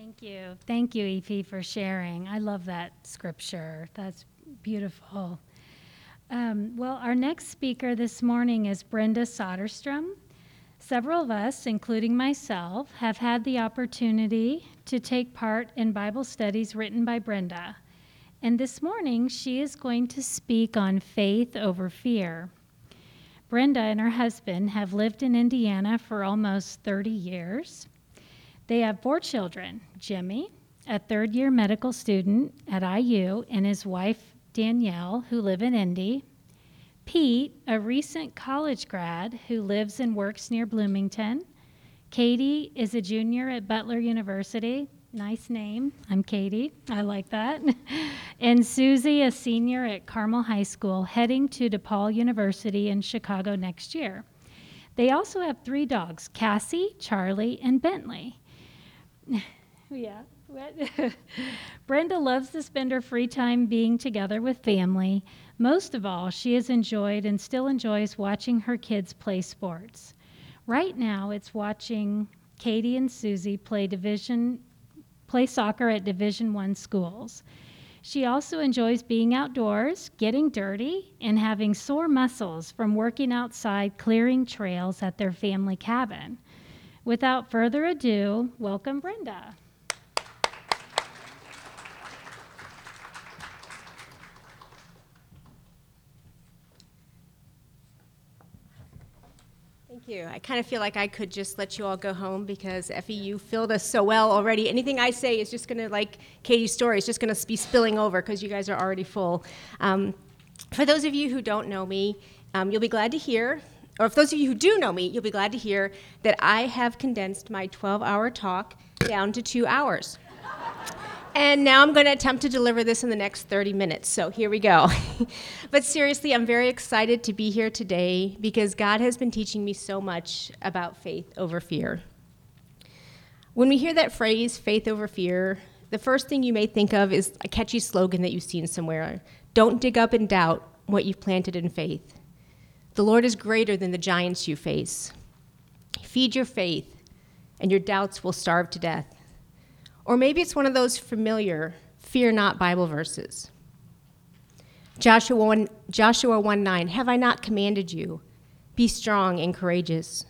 Thank you. Thank you, Efi, for sharing. I love that scripture. That's beautiful. Um, well, our next speaker this morning is Brenda Soderstrom. Several of us, including myself, have had the opportunity to take part in Bible studies written by Brenda. And this morning, she is going to speak on faith over fear. Brenda and her husband have lived in Indiana for almost 30 years. They have four children Jimmy, a third year medical student at IU, and his wife, Danielle, who live in Indy. Pete, a recent college grad who lives and works near Bloomington. Katie is a junior at Butler University. Nice name. I'm Katie. I like that. and Susie, a senior at Carmel High School, heading to DePaul University in Chicago next year. They also have three dogs Cassie, Charlie, and Bentley. yeah. Brenda loves to spend her free time being together with family. Most of all, she has enjoyed and still enjoys watching her kids play sports. Right now, it's watching Katie and Susie play division play soccer at Division 1 schools. She also enjoys being outdoors, getting dirty, and having sore muscles from working outside clearing trails at their family cabin. Without further ado, welcome Brenda. Thank you. I kind of feel like I could just let you all go home because you filled us so well already. Anything I say is just going to, like Katie's story, is just going to be spilling over because you guys are already full. Um, for those of you who don't know me, um, you'll be glad to hear, or if those of you who do know me, you'll be glad to hear that I have condensed my 12 hour talk down to two hours. And now I'm going to attempt to deliver this in the next 30 minutes. So here we go. but seriously, I'm very excited to be here today because God has been teaching me so much about faith over fear. When we hear that phrase, faith over fear, the first thing you may think of is a catchy slogan that you've seen somewhere Don't dig up in doubt what you've planted in faith. The Lord is greater than the giants you face. Feed your faith, and your doubts will starve to death. Or maybe it's one of those familiar fear not Bible verses. Joshua 1, Joshua 1 9, have I not commanded you? Be strong and courageous.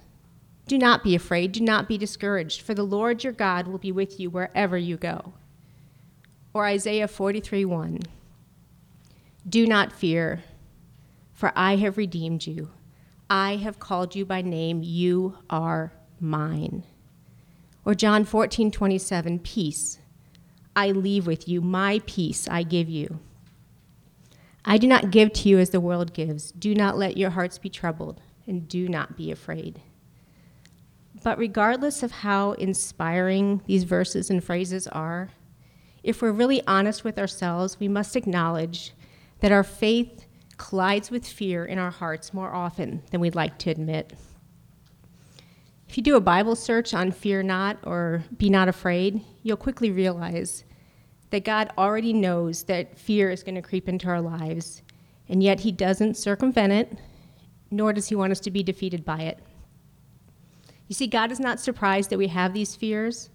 Do not be afraid, do not be discouraged, for the Lord your God will be with you wherever you go. Or Isaiah 43 1, do not fear, for I have redeemed you. I have called you by name, you are mine. Or John 14, 27, peace. I leave with you, my peace I give you. I do not give to you as the world gives. Do not let your hearts be troubled, and do not be afraid. But regardless of how inspiring these verses and phrases are, if we're really honest with ourselves, we must acknowledge that our faith collides with fear in our hearts more often than we'd like to admit. If you do a Bible search on fear not or be not afraid, you'll quickly realize that God already knows that fear is going to creep into our lives, and yet He doesn't circumvent it, nor does He want us to be defeated by it. You see, God is not surprised that we have these fears,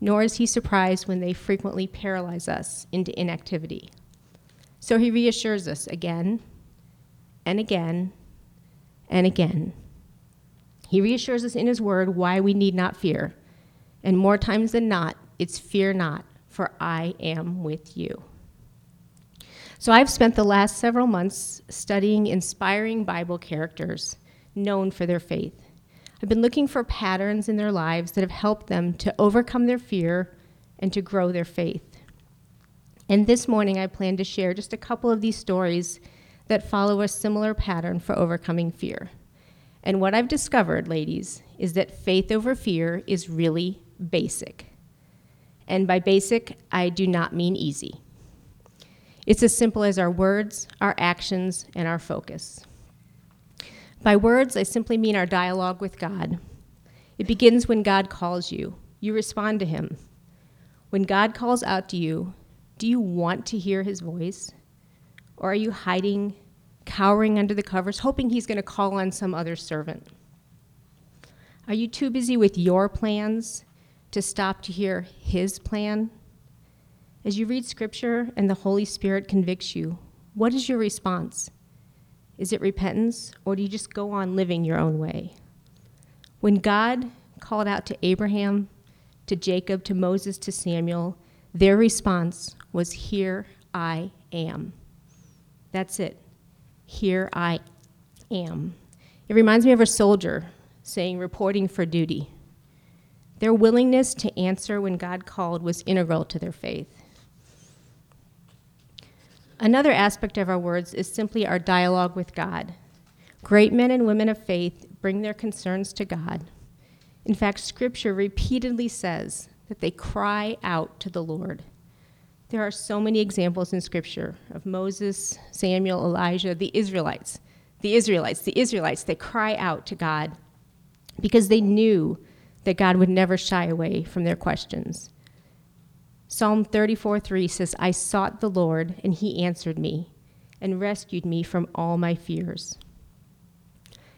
nor is He surprised when they frequently paralyze us into inactivity. So He reassures us again and again and again he reassures us in His Word why we need not fear. And more times than not, it's fear not, for I am with you. So I've spent the last several months studying inspiring Bible characters known for their faith. I've been looking for patterns in their lives that have helped them to overcome their fear and to grow their faith. And this morning, I plan to share just a couple of these stories that follow a similar pattern for overcoming fear. And what I've discovered, ladies, is that faith over fear is really basic. And by basic, I do not mean easy. It's as simple as our words, our actions, and our focus. By words, I simply mean our dialogue with God. It begins when God calls you, you respond to Him. When God calls out to you, do you want to hear His voice? Or are you hiding cowering under the covers, hoping he's going to call on some other servant? Are you too busy with your plans to stop to hear His plan? As you read Scripture and the Holy Spirit convicts you, what is your response? Is it repentance, or do you just go on living your own way? When God called out to Abraham, to Jacob, to Moses, to Samuel, their response was, Here I am. That's it. Here I am. It reminds me of a soldier saying, reporting for duty. Their willingness to answer when God called was integral to their faith. Another aspect of our words is simply our dialogue with God. Great men and women of faith bring their concerns to God. In fact, Scripture repeatedly says that they cry out to the Lord. There are so many examples in Scripture of Moses, Samuel, Elijah, the Israelites. The Israelites, the Israelites, they cry out to God because they knew that God would never shy away from their questions. Psalm 34 3 says, I sought the Lord, and he answered me and rescued me from all my fears.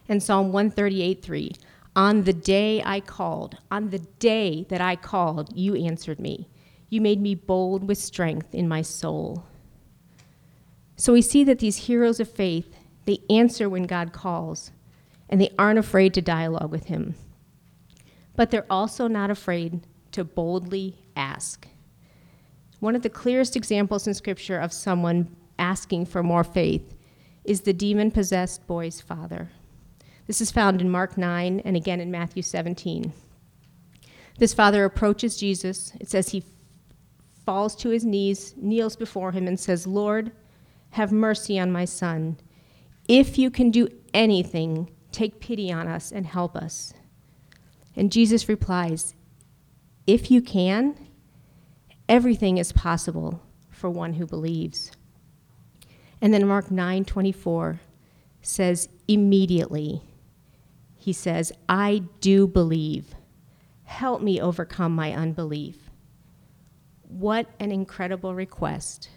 And Psalm 138 3, on the day I called, on the day that I called, you answered me. You made me bold with strength in my soul. So we see that these heroes of faith, they answer when God calls, and they aren't afraid to dialogue with him. But they're also not afraid to boldly ask. One of the clearest examples in Scripture of someone asking for more faith is the demon possessed boy's father. This is found in Mark 9 and again in Matthew 17. This father approaches Jesus. It says he falls to his knees, kneels before him, and says, Lord, have mercy on my son. If you can do anything, take pity on us and help us. And Jesus replies, If you can, Everything is possible for one who believes. And then Mark 9:24 says immediately he says, "I do believe. Help me overcome my unbelief." What an incredible request.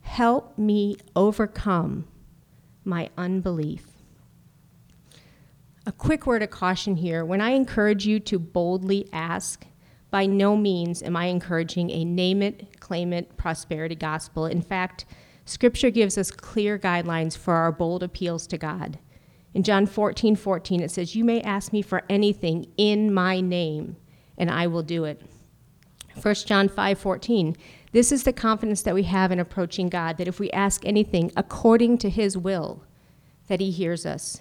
Help me overcome my unbelief. A quick word of caution here. When I encourage you to boldly ask, by no means am I encouraging a name it, claim it prosperity gospel. In fact, Scripture gives us clear guidelines for our bold appeals to God. In John 14 14, it says, You may ask me for anything in my name, and I will do it. 1 John 5:14. this is the confidence that we have in approaching God, that if we ask anything according to his will, that he hears us.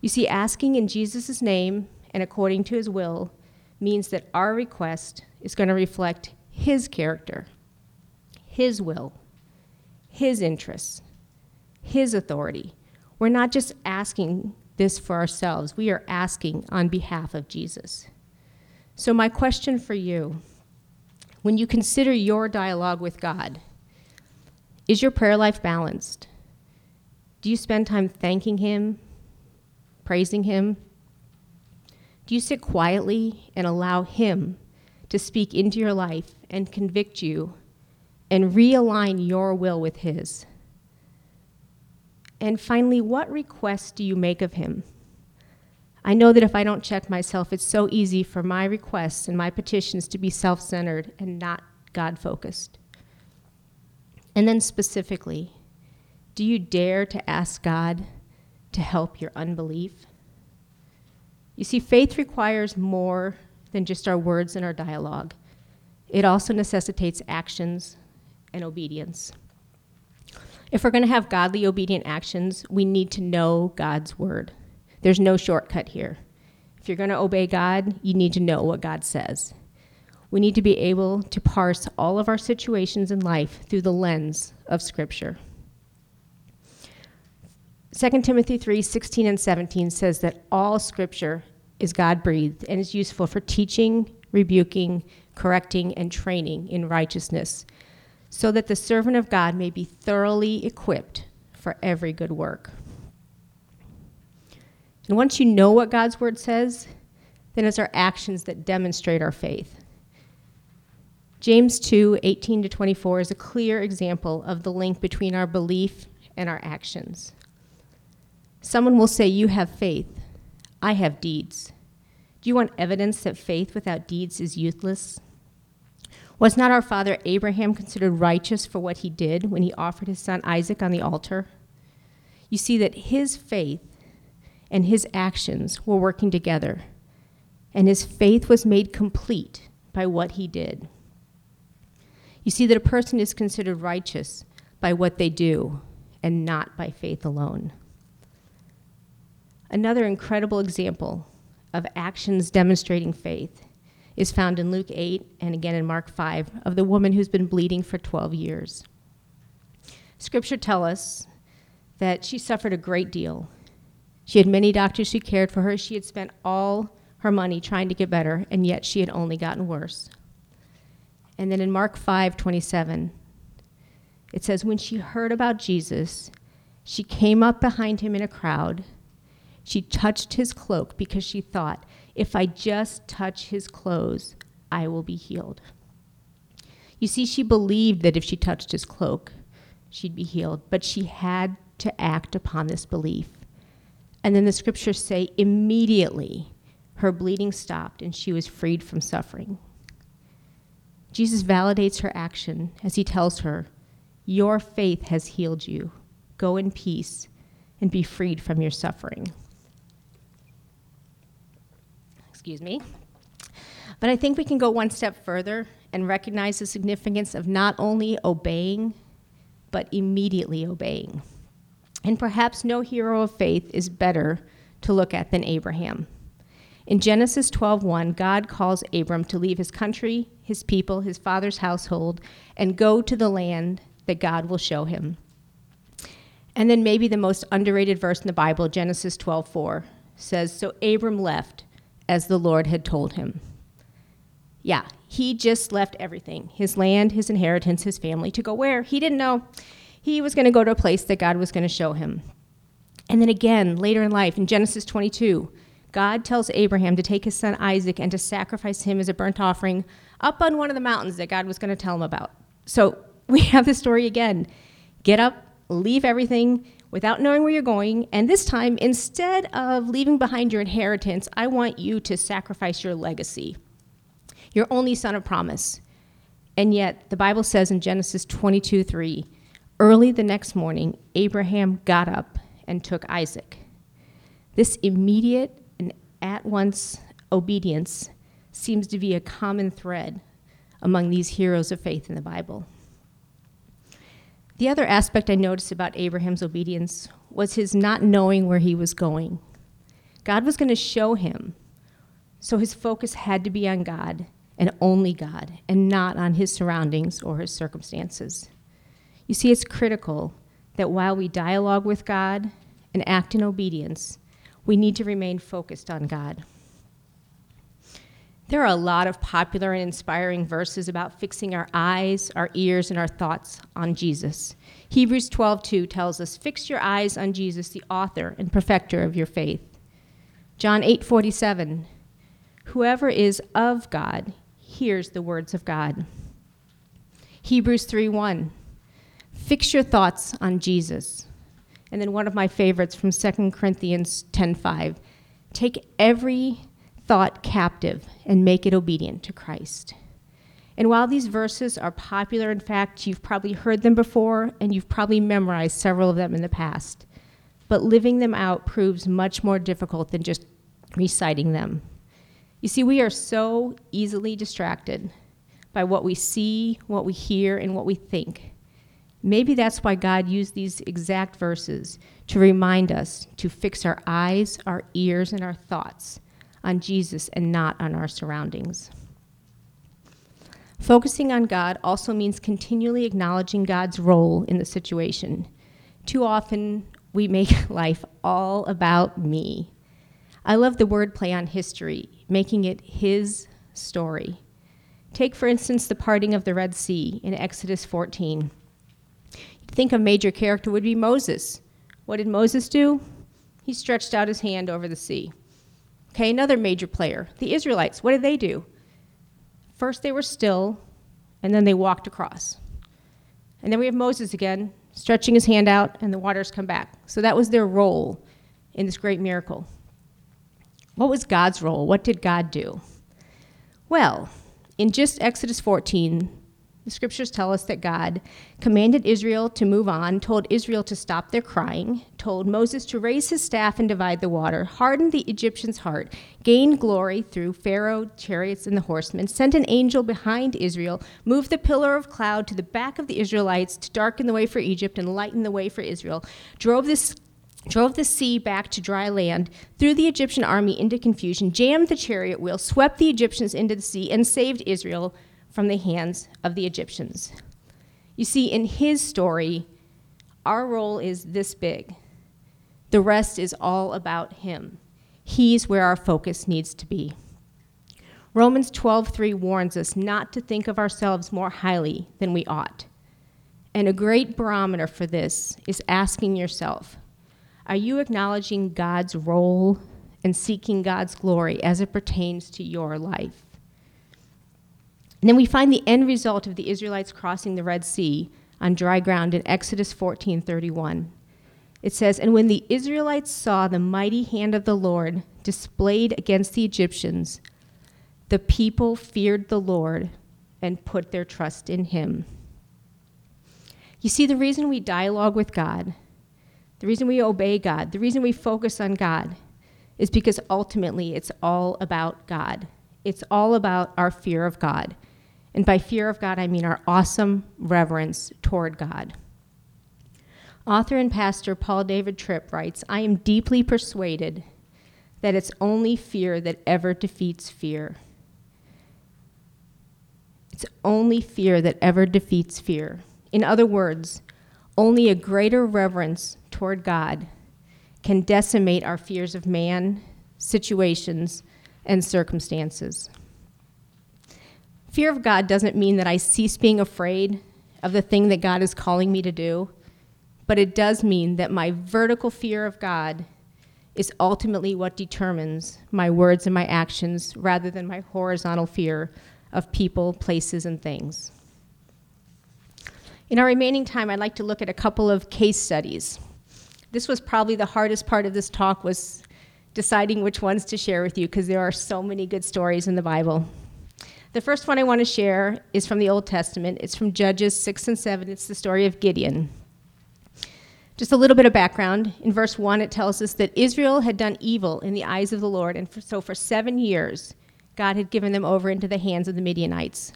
You see, asking in Jesus' name and according to his will means that our request is going to reflect His character, His will, His interests, His authority. We're not just asking this for ourselves, we are asking on behalf of Jesus. So, my question for you when you consider your dialogue with God, is your prayer life balanced? Do you spend time thanking Him, praising Him, do you sit quietly and allow Him to speak into your life and convict you and realign your will with His? And finally, what requests do you make of Him? I know that if I don't check myself, it's so easy for my requests and my petitions to be self centered and not God focused. And then, specifically, do you dare to ask God to help your unbelief? You see, faith requires more than just our words and our dialogue, it also necessitates actions and obedience. If we're going to have godly, obedient actions, we need to know God's word. There's no shortcut here. If you're going to obey God, you need to know what God says. We need to be able to parse all of our situations in life through the lens of Scripture. 2 Timothy 3 16 and 17 says that all scripture is God breathed and is useful for teaching, rebuking, correcting, and training in righteousness, so that the servant of God may be thoroughly equipped for every good work. And once you know what God's word says, then it's our actions that demonstrate our faith. James 2 18 to 24 is a clear example of the link between our belief and our actions. Someone will say, You have faith, I have deeds. Do you want evidence that faith without deeds is useless? Was not our father Abraham considered righteous for what he did when he offered his son Isaac on the altar? You see that his faith and his actions were working together, and his faith was made complete by what he did. You see that a person is considered righteous by what they do and not by faith alone. Another incredible example of actions demonstrating faith is found in Luke 8 and again in Mark 5 of the woman who's been bleeding for 12 years. Scripture tells us that she suffered a great deal. She had many doctors who cared for her. She had spent all her money trying to get better, and yet she had only gotten worse. And then in Mark 5 27, it says, When she heard about Jesus, she came up behind him in a crowd. She touched his cloak because she thought, if I just touch his clothes, I will be healed. You see, she believed that if she touched his cloak, she'd be healed, but she had to act upon this belief. And then the scriptures say immediately her bleeding stopped and she was freed from suffering. Jesus validates her action as he tells her, Your faith has healed you. Go in peace and be freed from your suffering. Excuse me. But I think we can go one step further and recognize the significance of not only obeying, but immediately obeying. And perhaps no hero of faith is better to look at than Abraham. In Genesis 12:1, God calls Abram to leave his country, his people, his father's household, and go to the land that God will show him. And then maybe the most underrated verse in the Bible, Genesis 12:4, says, "So Abram left as the Lord had told him." Yeah, he just left everything, his land, his inheritance, his family to go where? He didn't know. He was going to go to a place that God was going to show him. And then again, later in life, in Genesis 22, God tells Abraham to take his son Isaac and to sacrifice him as a burnt offering up on one of the mountains that God was going to tell him about. So we have the story again. Get up, leave everything without knowing where you're going, and this time, instead of leaving behind your inheritance, I want you to sacrifice your legacy, your only son of promise. And yet, the Bible says in Genesis 22 3, early the next morning, Abraham got up and took Isaac. This immediate and at once obedience seems to be a common thread among these heroes of faith in the Bible. The other aspect I noticed about Abraham's obedience was his not knowing where he was going. God was going to show him, so his focus had to be on God and only God, and not on his surroundings or his circumstances. You see, it's critical that while we dialogue with God and act in obedience, we need to remain focused on God. There are a lot of popular and inspiring verses about fixing our eyes, our ears, and our thoughts on Jesus. Hebrews 12:2 tells us, "Fix your eyes on Jesus, the author and perfecter of your faith." John 8:47, "Whoever is of God hears the words of God." Hebrews 3:1, "Fix your thoughts on Jesus." And then one of my favorites from 2 Corinthians 10:5, take every thought captive and make it obedient to Christ. And while these verses are popular, in fact, you've probably heard them before and you've probably memorized several of them in the past, but living them out proves much more difficult than just reciting them. You see, we are so easily distracted by what we see, what we hear, and what we think Maybe that's why God used these exact verses to remind us to fix our eyes, our ears, and our thoughts on Jesus and not on our surroundings. Focusing on God also means continually acknowledging God's role in the situation. Too often, we make life all about me. I love the wordplay on history, making it his story. Take, for instance, the parting of the Red Sea in Exodus 14 think a major character would be Moses. What did Moses do? He stretched out his hand over the sea. Okay, another major player, the Israelites. What did they do? First, they were still, and then they walked across. And then we have Moses again, stretching his hand out, and the waters come back. So that was their role in this great miracle. What was God's role? What did God do? Well, in just Exodus 14, the scriptures tell us that God commanded Israel to move on, told Israel to stop their crying, told Moses to raise his staff and divide the water, hardened the Egyptians' heart, gained glory through Pharaoh, chariots, and the horsemen, sent an angel behind Israel, moved the pillar of cloud to the back of the Israelites to darken the way for Egypt and lighten the way for Israel, drove drove the sea back to dry land, threw the Egyptian army into confusion, jammed the chariot wheel, swept the Egyptians into the sea, and saved Israel from the hands of the Egyptians. You see, in his story, our role is this big. The rest is all about him. He's where our focus needs to be. Romans 12:3 warns us not to think of ourselves more highly than we ought. And a great barometer for this is asking yourself, are you acknowledging God's role and seeking God's glory as it pertains to your life? And then we find the end result of the Israelites crossing the Red Sea on dry ground in Exodus 14:31. It says, "And when the Israelites saw the mighty hand of the Lord displayed against the Egyptians, the people feared the Lord and put their trust in him." You see, the reason we dialogue with God, the reason we obey God, the reason we focus on God is because ultimately it's all about God. It's all about our fear of God. And by fear of God, I mean our awesome reverence toward God. Author and pastor Paul David Tripp writes I am deeply persuaded that it's only fear that ever defeats fear. It's only fear that ever defeats fear. In other words, only a greater reverence toward God can decimate our fears of man, situations, and circumstances. Fear of God doesn't mean that I cease being afraid of the thing that God is calling me to do, but it does mean that my vertical fear of God is ultimately what determines my words and my actions rather than my horizontal fear of people, places, and things. In our remaining time, I'd like to look at a couple of case studies. This was probably the hardest part of this talk was deciding which ones to share with you because there are so many good stories in the Bible. The first one I want to share is from the Old Testament. It's from Judges 6 and 7. It's the story of Gideon. Just a little bit of background. In verse 1, it tells us that Israel had done evil in the eyes of the Lord, and for, so for seven years, God had given them over into the hands of the Midianites.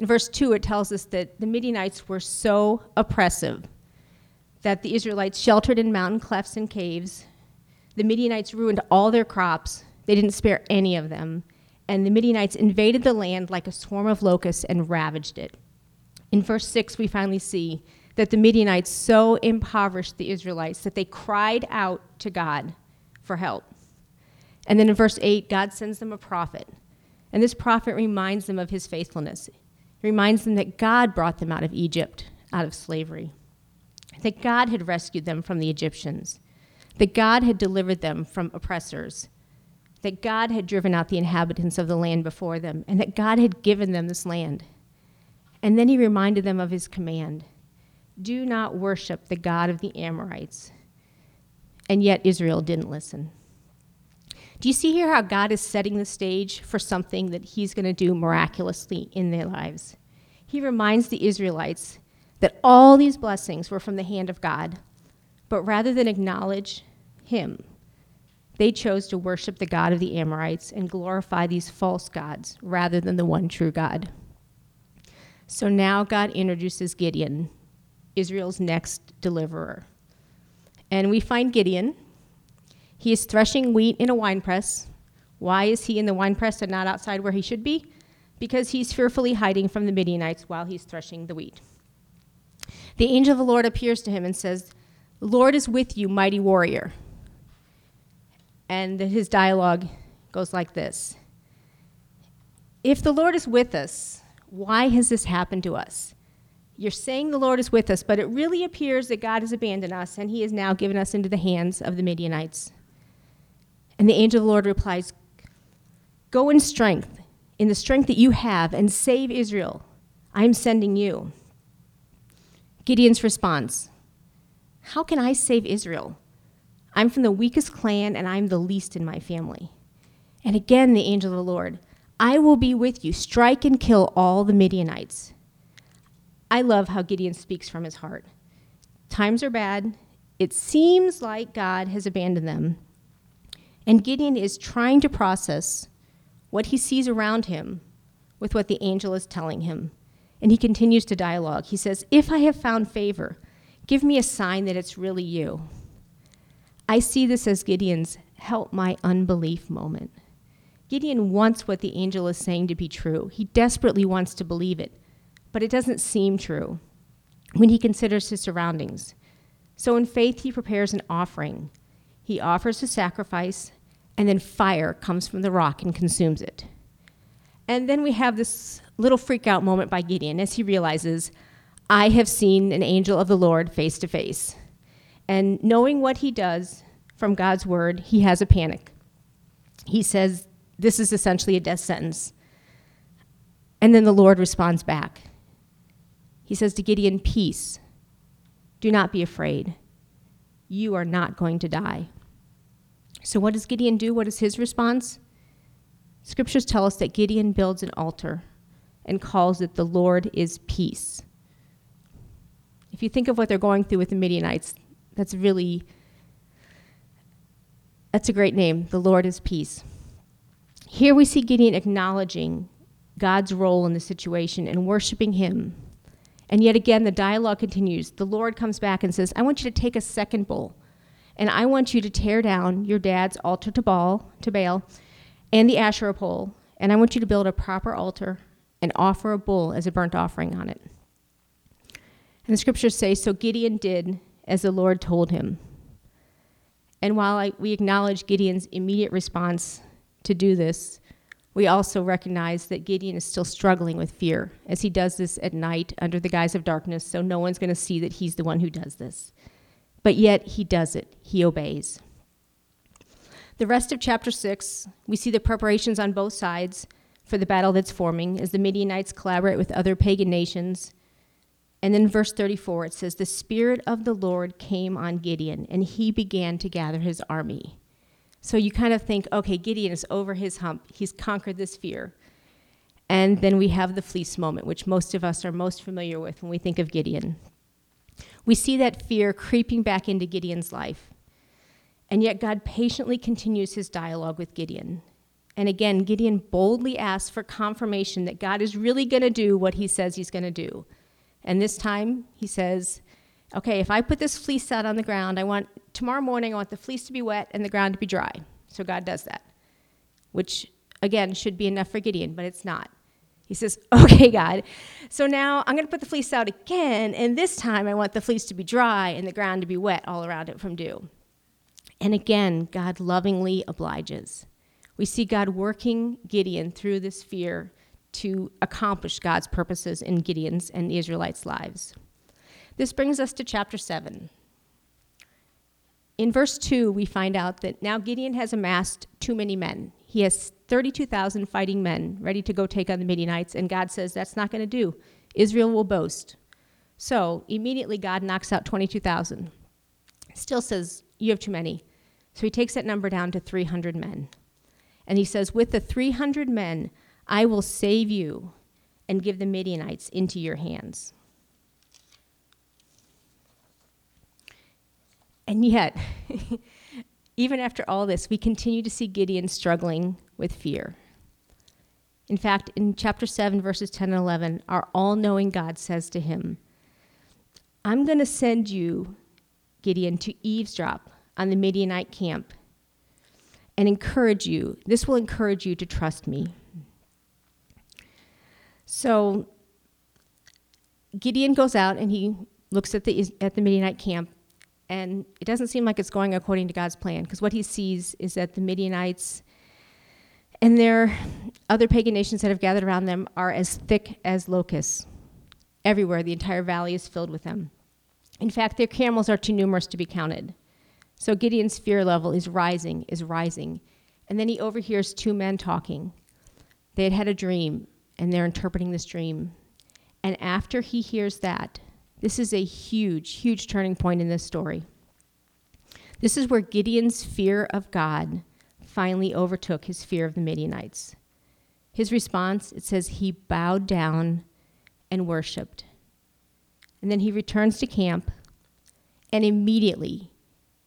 In verse 2, it tells us that the Midianites were so oppressive that the Israelites sheltered in mountain clefts and caves. The Midianites ruined all their crops, they didn't spare any of them and the Midianites invaded the land like a swarm of locusts and ravaged it. In verse 6, we finally see that the Midianites so impoverished the Israelites that they cried out to God for help. And then in verse 8, God sends them a prophet. And this prophet reminds them of his faithfulness. He reminds them that God brought them out of Egypt, out of slavery, that God had rescued them from the Egyptians, that God had delivered them from oppressors, that God had driven out the inhabitants of the land before them, and that God had given them this land. And then he reminded them of his command do not worship the God of the Amorites. And yet Israel didn't listen. Do you see here how God is setting the stage for something that he's going to do miraculously in their lives? He reminds the Israelites that all these blessings were from the hand of God, but rather than acknowledge him, they chose to worship the God of the Amorites and glorify these false gods rather than the one true God. So now God introduces Gideon, Israel's next deliverer. And we find Gideon. He is threshing wheat in a winepress. Why is he in the winepress and not outside where he should be? Because he's fearfully hiding from the Midianites while he's threshing the wheat. The angel of the Lord appears to him and says, The Lord is with you, mighty warrior. And his dialogue goes like this If the Lord is with us, why has this happened to us? You're saying the Lord is with us, but it really appears that God has abandoned us and he has now given us into the hands of the Midianites. And the angel of the Lord replies, Go in strength, in the strength that you have, and save Israel. I'm sending you. Gideon's response How can I save Israel? I'm from the weakest clan and I'm the least in my family. And again, the angel of the Lord, I will be with you. Strike and kill all the Midianites. I love how Gideon speaks from his heart. Times are bad. It seems like God has abandoned them. And Gideon is trying to process what he sees around him with what the angel is telling him. And he continues to dialogue. He says, If I have found favor, give me a sign that it's really you. I see this as Gideon's help my unbelief moment. Gideon wants what the angel is saying to be true. He desperately wants to believe it, but it doesn't seem true when he considers his surroundings. So in faith, he prepares an offering. He offers a sacrifice, and then fire comes from the rock and consumes it. And then we have this little freak out moment by Gideon as he realizes, I have seen an angel of the Lord face to face. And knowing what he does from God's word, he has a panic. He says, This is essentially a death sentence. And then the Lord responds back. He says to Gideon, Peace. Do not be afraid. You are not going to die. So, what does Gideon do? What is his response? Scriptures tell us that Gideon builds an altar and calls it the Lord is peace. If you think of what they're going through with the Midianites, that's really that's a great name. The Lord is peace. Here we see Gideon acknowledging God's role in the situation and worshiping him. And yet again, the dialogue continues. The Lord comes back and says, I want you to take a second bull, and I want you to tear down your dad's altar to Baal, to Baal, and the Asherah pole, and I want you to build a proper altar and offer a bull as a burnt offering on it. And the scriptures say, So Gideon did as the Lord told him. And while I, we acknowledge Gideon's immediate response to do this, we also recognize that Gideon is still struggling with fear as he does this at night under the guise of darkness, so no one's going to see that he's the one who does this. But yet he does it, he obeys. The rest of chapter 6, we see the preparations on both sides for the battle that's forming as the Midianites collaborate with other pagan nations and then verse 34, it says, The Spirit of the Lord came on Gideon, and he began to gather his army. So you kind of think, okay, Gideon is over his hump. He's conquered this fear. And then we have the fleece moment, which most of us are most familiar with when we think of Gideon. We see that fear creeping back into Gideon's life. And yet God patiently continues his dialogue with Gideon. And again, Gideon boldly asks for confirmation that God is really going to do what he says he's going to do. And this time he says, okay, if I put this fleece out on the ground, I want tomorrow morning I want the fleece to be wet and the ground to be dry. So God does that, which again should be enough for Gideon, but it's not. He says, okay, God, so now I'm going to put the fleece out again, and this time I want the fleece to be dry and the ground to be wet all around it from dew. And again, God lovingly obliges. We see God working Gideon through this fear to accomplish God's purposes in Gideon's and the Israelites' lives. This brings us to chapter 7. In verse 2, we find out that now Gideon has amassed too many men. He has 32,000 fighting men ready to go take on the Midianites, and God says that's not going to do. Israel will boast. So immediately God knocks out 22,000. Still says, You have too many. So he takes that number down to 300 men. And he says, With the 300 men, I will save you and give the Midianites into your hands. And yet, even after all this, we continue to see Gideon struggling with fear. In fact, in chapter 7, verses 10 and 11, our all knowing God says to him, I'm going to send you, Gideon, to eavesdrop on the Midianite camp and encourage you. This will encourage you to trust me. So Gideon goes out and he looks at the at the Midianite camp, and it doesn't seem like it's going according to God's plan because what he sees is that the Midianites and their other pagan nations that have gathered around them are as thick as locusts. Everywhere, the entire valley is filled with them. In fact, their camels are too numerous to be counted. So Gideon's fear level is rising, is rising. And then he overhears two men talking. They had had a dream, and they're interpreting this dream. And after he hears that, this is a huge, huge turning point in this story. This is where Gideon's fear of God finally overtook his fear of the Midianites. His response, it says, he bowed down and worshiped. And then he returns to camp, and immediately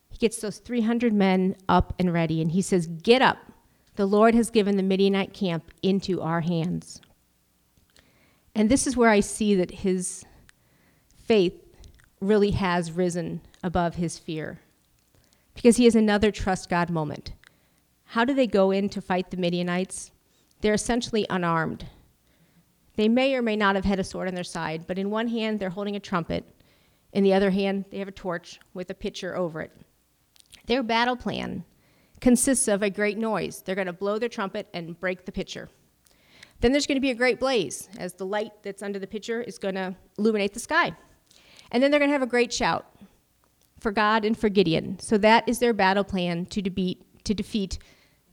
he gets those 300 men up and ready, and he says, Get up. The Lord has given the Midianite camp into our hands. And this is where I see that his faith really has risen above his fear because he has another trust God moment. How do they go in to fight the Midianites? They're essentially unarmed. They may or may not have had a sword on their side, but in one hand they're holding a trumpet, in the other hand they have a torch with a pitcher over it. Their battle plan consists of a great noise. They're going to blow their trumpet and break the pitcher. Then there's going to be a great blaze as the light that's under the pitcher is going to illuminate the sky. And then they're going to have a great shout for God and for Gideon. So that is their battle plan to defeat, to defeat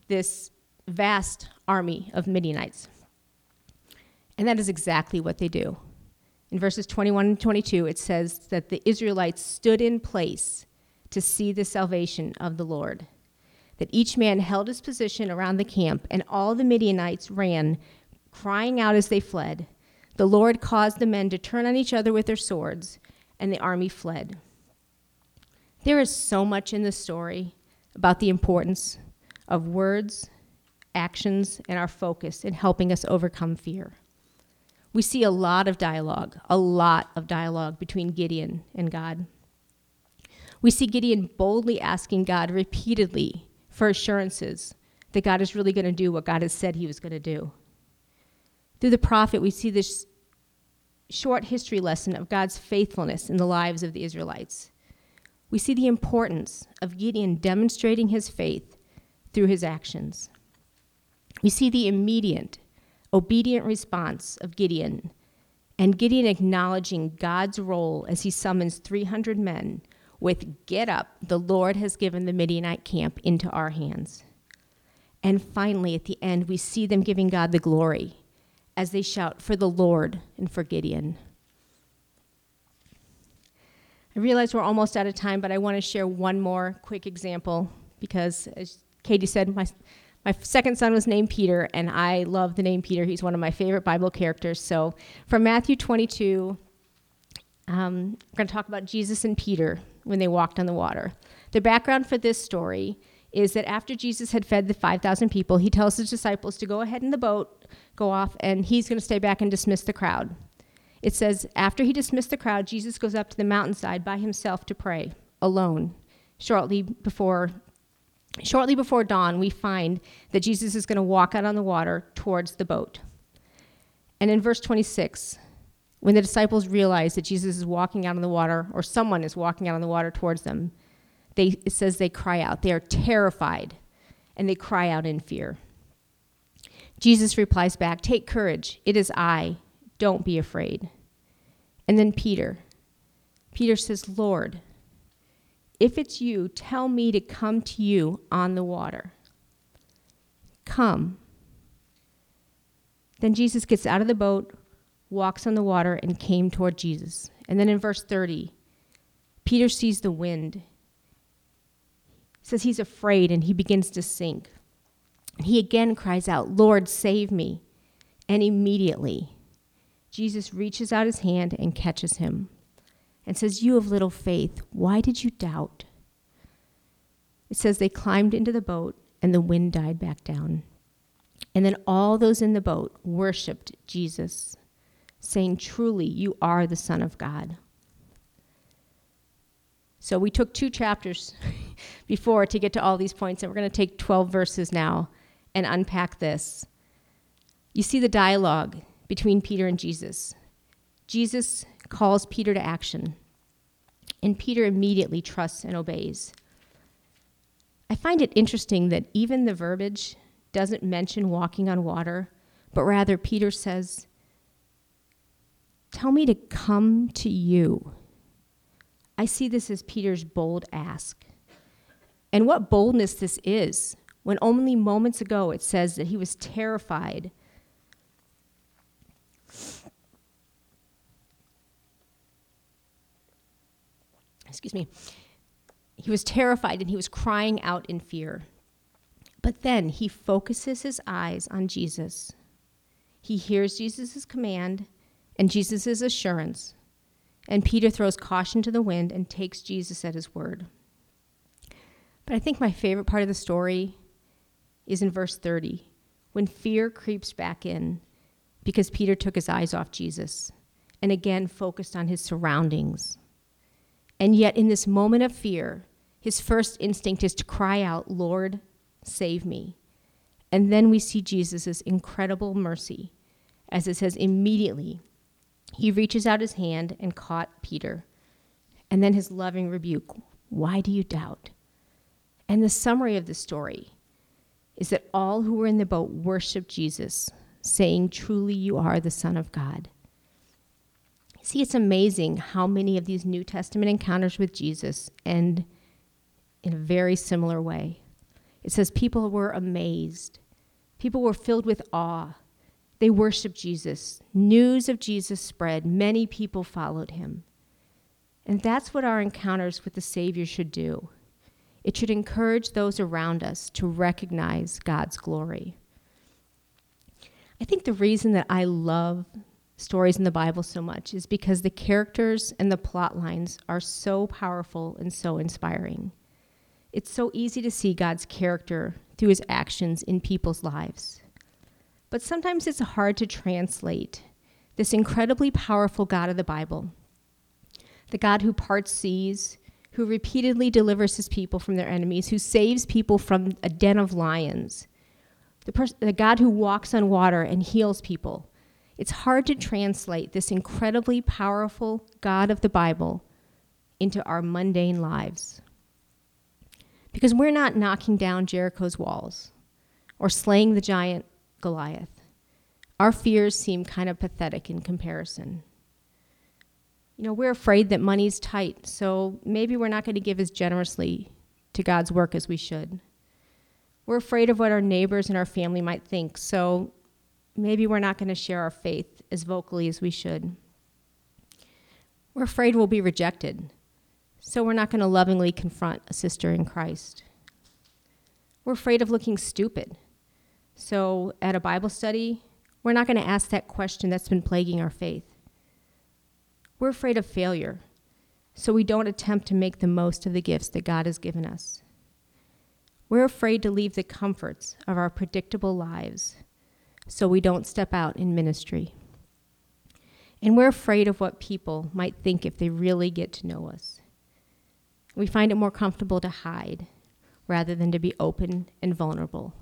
this vast army of Midianites. And that is exactly what they do. In verses 21 and 22, it says that the Israelites stood in place to see the salvation of the Lord. That each man held his position around the camp, and all the Midianites ran, crying out as they fled. The Lord caused the men to turn on each other with their swords, and the army fled. There is so much in this story about the importance of words, actions, and our focus in helping us overcome fear. We see a lot of dialogue, a lot of dialogue between Gideon and God. We see Gideon boldly asking God repeatedly for assurances that God is really going to do what God has said he was going to do. Through the prophet, we see this short history lesson of God's faithfulness in the lives of the Israelites. We see the importance of Gideon demonstrating his faith through his actions. We see the immediate, obedient response of Gideon, and Gideon acknowledging God's role as he summons 300 men with, Get up, the Lord has given the Midianite camp into our hands. And finally, at the end, we see them giving God the glory as they shout for the Lord and for Gideon. I realize we're almost out of time, but I want to share one more quick example because, as Katie said, my, my second son was named Peter, and I love the name Peter. He's one of my favorite Bible characters. So, from Matthew 22, um, we're going to talk about Jesus and Peter when they walked on the water. The background for this story is that after Jesus had fed the 5,000 people, he tells his disciples to go ahead in the boat, go off, and he's going to stay back and dismiss the crowd. It says, after he dismissed the crowd, Jesus goes up to the mountainside by himself to pray, alone. Shortly before, shortly before dawn, we find that Jesus is going to walk out on the water towards the boat. And in verse 26, when the disciples realize that Jesus is walking out on the water, or someone is walking out on the water towards them, they, it says they cry out. They are terrified, and they cry out in fear. Jesus replies back, Take courage, it is I, don't be afraid. And then Peter. Peter says, Lord, if it's you, tell me to come to you on the water. Come. Then Jesus gets out of the boat, walks on the water, and came toward Jesus. And then in verse 30, Peter sees the wind. Says he's afraid and he begins to sink. He again cries out, Lord, save me. And immediately, Jesus reaches out his hand and catches him and says, You have little faith. Why did you doubt? It says they climbed into the boat and the wind died back down. And then all those in the boat worshiped Jesus saying, Truly, you are the Son of God. So we took two chapters before to get to all these points, and we're going to take 12 verses now and unpack this. You see the dialogue between Peter and Jesus. Jesus calls Peter to action, and Peter immediately trusts and obeys. I find it interesting that even the verbiage doesn't mention walking on water, but rather Peter says, Tell me to come to you. I see this as Peter's bold ask. And what boldness this is, when only moments ago it says that he was terrified. Excuse me. He was terrified and he was crying out in fear. But then he focuses his eyes on Jesus. He hears Jesus' command and Jesus' assurance, and Peter throws caution to the wind and takes Jesus at his word. But I think my favorite part of the story is in verse 30, when fear creeps back in because Peter took his eyes off Jesus and again focused on his surroundings. And yet, in this moment of fear, his first instinct is to cry out, Lord, save me. And then we see Jesus' incredible mercy, as it says, immediately he reaches out his hand and caught Peter. And then his loving rebuke, Why do you doubt? And the summary of the story is that all who were in the boat worshiped Jesus, saying, Truly you are the Son of God. See, it's amazing how many of these New Testament encounters with Jesus end in a very similar way. It says people were amazed, people were filled with awe. They worshiped Jesus. News of Jesus spread. Many people followed him. And that's what our encounters with the Savior should do. It should encourage those around us to recognize God's glory. I think the reason that I love stories in the Bible so much is because the characters and the plot lines are so powerful and so inspiring. It's so easy to see God's character through his actions in people's lives. But sometimes it's hard to translate this incredibly powerful God of the Bible, the God who parts seas, who repeatedly delivers his people from their enemies, who saves people from a den of lions, the, pers- the God who walks on water and heals people. It's hard to translate this incredibly powerful God of the Bible into our mundane lives. Because we're not knocking down Jericho's walls or slaying the giant Goliath. Our fears seem kind of pathetic in comparison. You know, we're afraid that money's tight, so maybe we're not going to give as generously to God's work as we should. We're afraid of what our neighbors and our family might think, so maybe we're not going to share our faith as vocally as we should. We're afraid we'll be rejected, so we're not going to lovingly confront a sister in Christ. We're afraid of looking stupid, so at a Bible study, we're not going to ask that question that's been plaguing our faith. We're afraid of failure, so we don't attempt to make the most of the gifts that God has given us. We're afraid to leave the comforts of our predictable lives, so we don't step out in ministry. And we're afraid of what people might think if they really get to know us. We find it more comfortable to hide rather than to be open and vulnerable.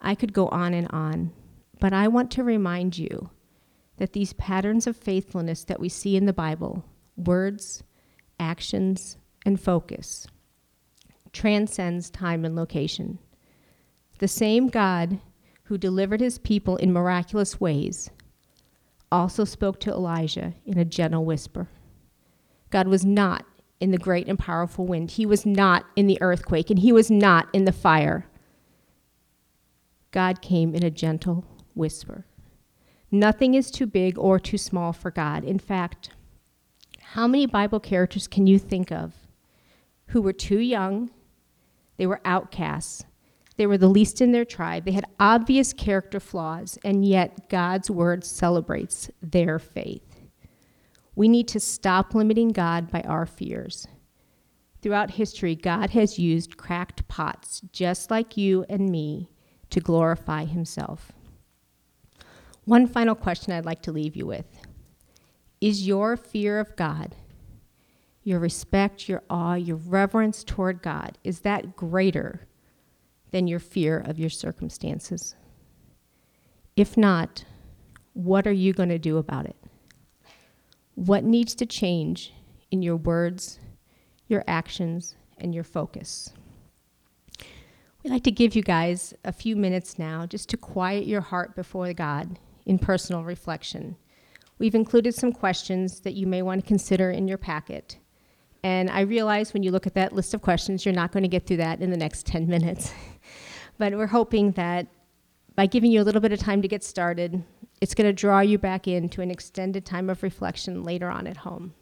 I could go on and on, but I want to remind you that these patterns of faithfulness that we see in the Bible words, actions, and focus transcends time and location. The same God who delivered his people in miraculous ways also spoke to Elijah in a gentle whisper. God was not in the great and powerful wind, he was not in the earthquake, and he was not in the fire. God came in a gentle whisper. Nothing is too big or too small for God. In fact, how many Bible characters can you think of who were too young, they were outcasts, they were the least in their tribe, they had obvious character flaws, and yet God's word celebrates their faith. We need to stop limiting God by our fears. Throughout history, God has used cracked pots just like you and me to glorify himself. One final question I'd like to leave you with Is your fear of God, your respect, your awe, your reverence toward God, is that greater than your fear of your circumstances? If not, what are you going to do about it? What needs to change in your words, your actions, and your focus? We'd like to give you guys a few minutes now just to quiet your heart before God in personal reflection. We've included some questions that you may want to consider in your packet. And I realize when you look at that list of questions, you're not going to get through that in the next 10 minutes. but we're hoping that by giving you a little bit of time to get started, it's going to draw you back into an extended time of reflection later on at home.